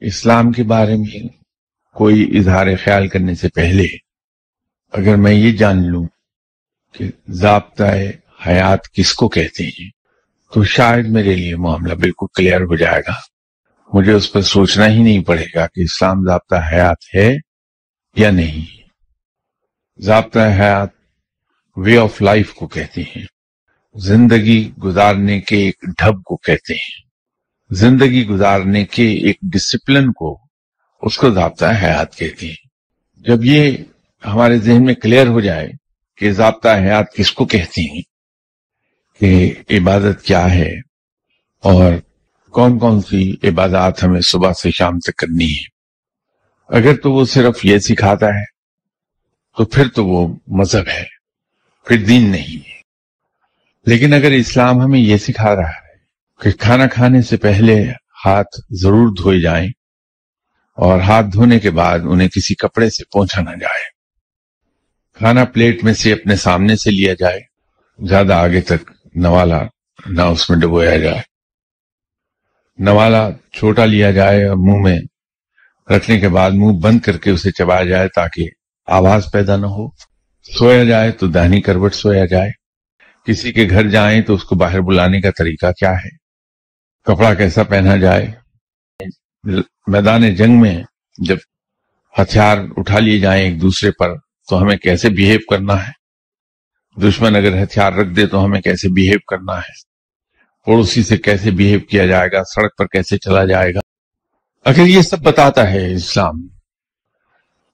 اسلام کے بارے میں کوئی اظہار خیال کرنے سے پہلے اگر میں یہ جان لوں کہ ضابطۂ حیات کس کو کہتے ہیں، تو شاید میرے لیے معاملہ بالکل کلیئر ہو جائے گا۔ مجھے اس پر سوچنا ہی نہیں پڑے گا کہ اسلام ضابطہ حیات ہے یا نہیں۔ ضابطہ حیات وے آف لائف کو کہتے ہیں۔ زندگی گزارنے کے ایک ڈھب کو کہتے ہیں۔ زندگی گزارنے کے ایک ڈسپلن کو اس کو ضابطہ حیات کہتے ہیں۔ جب یہ ہمارے ذہن میں کلیئر ہو جائے کہ ضابطہ حیات کس کو کہتے ہیں کہ عبادت کیا ہے اور کون کون سی عبادات ہمیں صبح سے شام تک کرنی ہے اگر تو وہ صرف یہ سکھاتا ہے تو پھر تو وہ مذہب ہے، پھر دین نہیں ہے۔ لیکن اگر اسلام ہمیں یہ سکھا رہا ہے کہ کھانا کھانے سے پہلے ہاتھ ضرور دھوئے جائیں اور ہاتھ دھونے کے بعد انہیں کسی کپڑے سے پہنچا نہ جائے۔ کھانا پلیٹ میں سے اپنے سامنے سے لیا جائے، زیادہ آگے تک نوالا نہ اس میں ڈبویا جائے۔ نوالا چھوٹا لیا جائے اور منہ میں رکھنے کے بعد منہ بند کر کے اسے چبایا جائے تاکہ آواز پیدا نہ ہو۔ سویا جائے تو دہنی کروٹ سویا جائے۔ کسی کے گھر جائیں تو اس کو باہر بلانے کا طریقہ کیا ہے؟ کپڑا کیسا پہنا جائے۔ میدان جنگ میں جب ہتھیار اٹھا لیے جائیں ایک دوسرے پر، تو ہمیں کیسے بیہیو کرنا ہے؟ دشمن اگر ہتھیار رکھ دے، تو ہمیں کیسے بیہیو کرنا ہے؟ پڑوسی سے کیسے بیہیو کیا جائے گا؟ سڑک پر کیسے چلا جائے گا؟ اگر یہ سب بتاتا ہے اسلام۔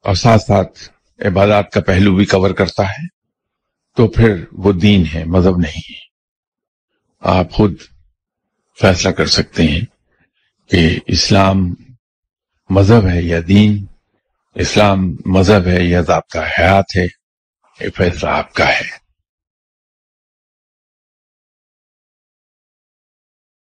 اور ساتھ ساتھ عبادات کا پہلو بھی کور کرتا ہے۔ تو پھر وہ دین ہے، مذہب نہیں ہے۔ آپ خود فیصلہ کر سکتے ہیں کہ اسلام مذہب ہے یا دین، اسلام مذہب ہے یا ضابطہ حیات ہے، یہ فیصلہ آپ کا ہے۔